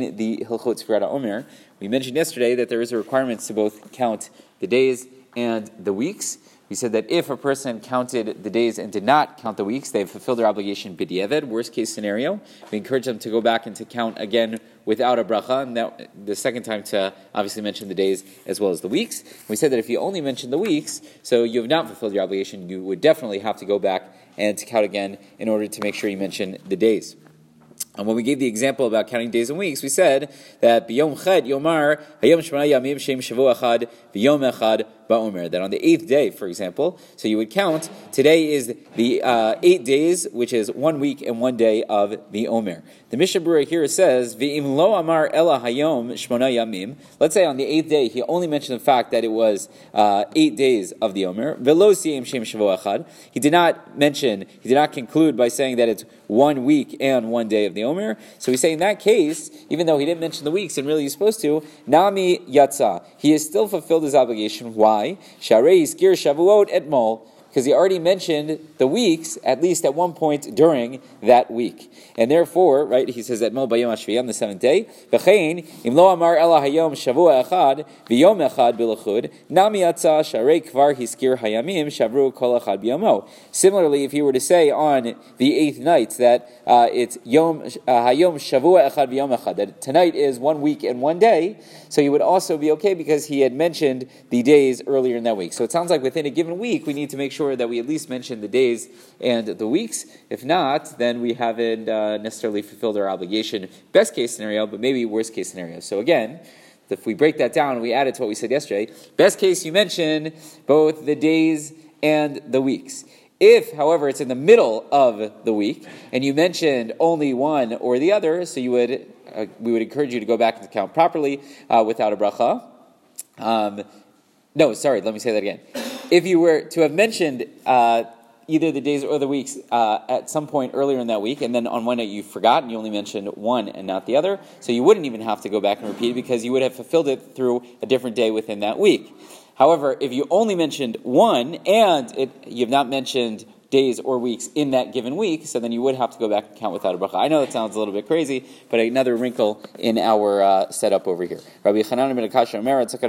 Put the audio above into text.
the Hilchot Sfirata Omer. We mentioned yesterday that there is a requirement to both count the days and the weeks. We said that if a person counted the days and did not count the weeks, they've fulfilled their obligation b'diavad, worst case scenario. We encourage them to go back and to count again without a bracha, and that, the second time to obviously mention the days as well as the weeks. We said that if you only mention the weeks, so you have not fulfilled your obligation, you would definitely have to go back and to count again in order to make sure you mention the days. And when we gave the example about counting days and weeks, we said that biyom ched yomar hayom shmona yamim shem shavu achad biyom echad ba'omer. That on the eighth day, for example, so you would count. Today is the uh, eight days, which is one week and one day of the omer. The Mishnah here says v'im lo amar ela hayom shmona yamim. Let's say on the eighth day he only mentioned the fact that it was uh, eight days of the omer. Velo siyim shem shavu achad. He did not mention. He did not conclude by saying that it's one week and one day of the Omer. So we say in that case, even though he didn't mention the weeks and really he's supposed to, Nami Yatza, he has still fulfilled his obligation. Why? Sharei Skir Shavuot Etmol because he already mentioned the weeks, at least at one point during that week. And therefore, right, he says that Mo Bayom on the seventh day, amar nami hayamim. Similarly, if he were to say on the eighth night that uh, it's yom uh, hayom shavua echad v'yom echad, that tonight is one week and one day, so he would also be okay because he had mentioned the days earlier in that week. So it sounds like within a given week, we need to make sure sure that we at least mention the days and the weeks. If not, then we haven't uh, necessarily fulfilled our obligation. Best case scenario, but maybe worst case scenario. So again, if we break that down we add it to what we said yesterday, best case you mention both the days and the weeks. If, however, it's in the middle of the week and you mentioned only one or the other, so you would uh, we would encourage you to go back and count properly uh, without a bracha. Um, no, sorry, let me say that again if you were to have mentioned uh, either the days or the weeks uh, at some point earlier in that week, and then on one night you forgot and you only mentioned one and not the other, so you wouldn't even have to go back and repeat because you would have fulfilled it through a different day within that week. However, if you only mentioned one and it, you have not mentioned days or weeks in that given week, so then you would have to go back and count without a bracha. I know that sounds a little bit crazy, but another wrinkle in our uh, setup over here. Rabbi Akasha